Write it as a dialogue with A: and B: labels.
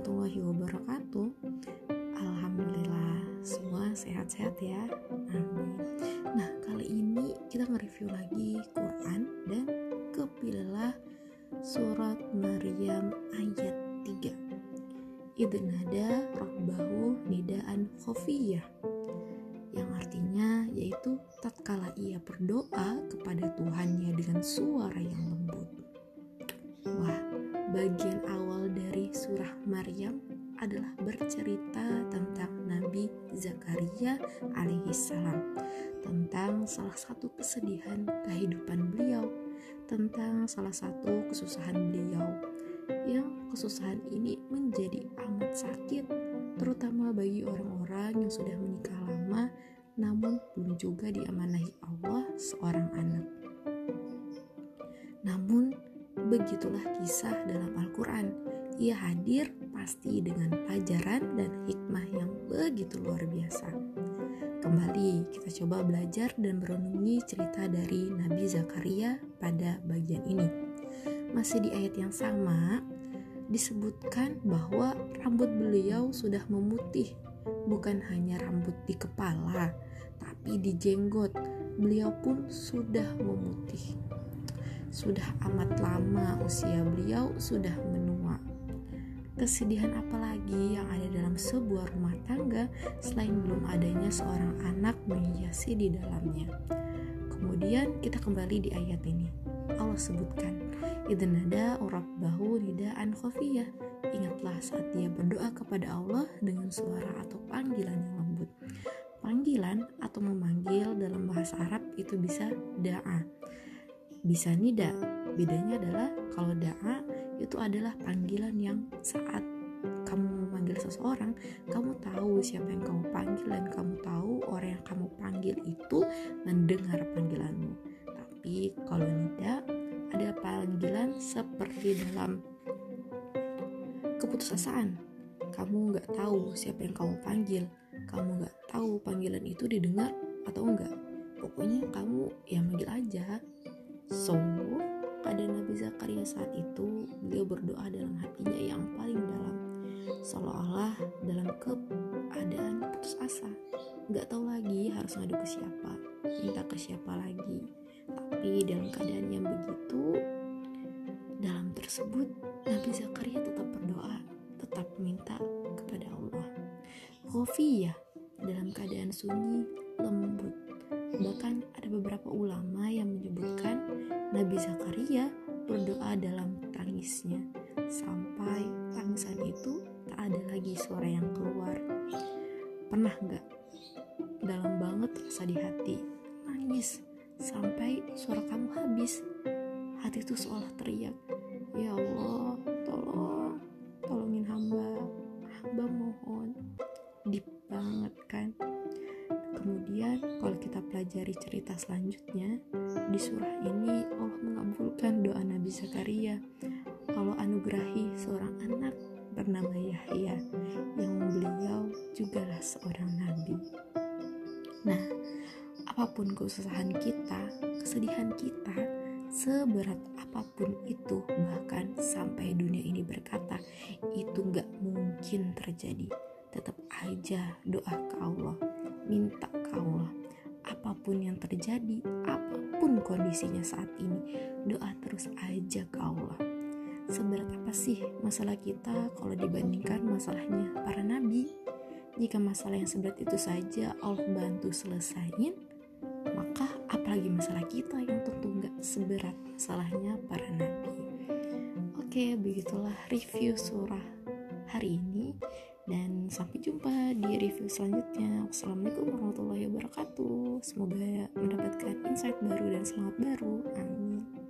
A: warahmatullahi wabarakatuh. Alhamdulillah semua sehat-sehat ya. Amin. Nah kali ini kita nge-review lagi Quran Dan kepilihlah surat Maryam ayat 3 Idnada Rabbahu Nidaan Khofiyah. Yang artinya yaitu tatkala ia berdoa kepada Tuhannya dengan suara yang lembut. Wah, bagian awal surah Maryam adalah bercerita tentang Nabi Zakaria alaihissalam tentang salah satu kesedihan kehidupan beliau tentang salah satu kesusahan beliau yang kesusahan ini menjadi amat sakit terutama bagi orang-orang yang sudah menikah lama namun belum juga diamanahi Allah seorang anak namun Begitulah kisah dalam Al-Quran. Ia hadir pasti dengan pelajaran dan hikmah yang begitu luar biasa. Kembali kita coba belajar dan merenungi cerita dari Nabi Zakaria pada bagian ini. Masih di ayat yang sama, disebutkan bahwa rambut beliau sudah memutih, bukan hanya rambut di kepala, tapi di jenggot. Beliau pun sudah memutih. Sudah amat lama usia beliau sudah. Kesedihan apa lagi yang ada dalam sebuah rumah tangga selain belum adanya seorang anak menghiasi di dalamnya. Kemudian kita kembali di ayat ini. Allah sebutkan, Idnada bahu nidaan khofiyah. Ingatlah saat dia berdoa kepada Allah dengan suara atau panggilan yang lembut. Panggilan atau memanggil dalam bahasa Arab itu bisa da'a bisa nida bedanya adalah kalau da'a itu adalah panggilan yang saat kamu memanggil seseorang kamu tahu siapa yang kamu panggil dan kamu tahu orang yang kamu panggil itu mendengar panggilanmu. Tapi kalau nida ada panggilan seperti dalam keputusasaan. Kamu nggak tahu siapa yang kamu panggil kamu nggak tahu panggilan itu didengar atau enggak pokoknya kamu ya manggil aja. So, pada Nabi Zakaria saat itu, beliau berdoa dalam hatinya yang paling dalam, seolah-olah dalam keadaan putus asa. Gak tahu lagi harus ngadu ke siapa, minta ke siapa lagi. Tapi dalam keadaan yang begitu, dalam tersebut, Nabi Zakaria tetap berdoa, tetap minta kepada Allah. Khofiyah dalam keadaan sunyi, lembut, Bahkan ada beberapa ulama yang menyebutkan Nabi Zakaria berdoa dalam sampai tangisan itu tak ada lagi suara yang keluar. Pernah nggak? Dalam banget rasa di hati. Nangis. Sampai suara kamu habis. Hati itu seolah teriak. Ya Allah tolong. Tolongin hamba. Hamba mohon. Deep banget kan? Kemudian kalau kita pelajari cerita selanjutnya, di surah ini Allah mengabulkan doa Nabi Zakaria. Allah anugerahi seorang anak bernama Yahya yang beliau jugalah seorang nabi. Nah, apa pun kesusahan kita, kesedihan kita, seberat apa pun itu, bahkan sampai dunia ini berkata, itu gak mungkin terjadi. Tetap aja doa ke Allah minta ke Allah apa pun yang terjadi apa pun kondisinya saat ini doa terus aja ke Allah seberat apa sih masalah kita kalau dibandingkan masalahnya para nabi? Jika masalah yang seberat itu saja Allah bantu selesaiin maka apalagi masalah kita yang tentu nggak seberat masalahnya para nabi? Oke begitulah review surah hari ini dan sampai jumpa di review selanjutnya. Wassalamualaikum warahmatullahi wabarakatuh. Semoga mendapatkan insight baru dan semangat baru. Amin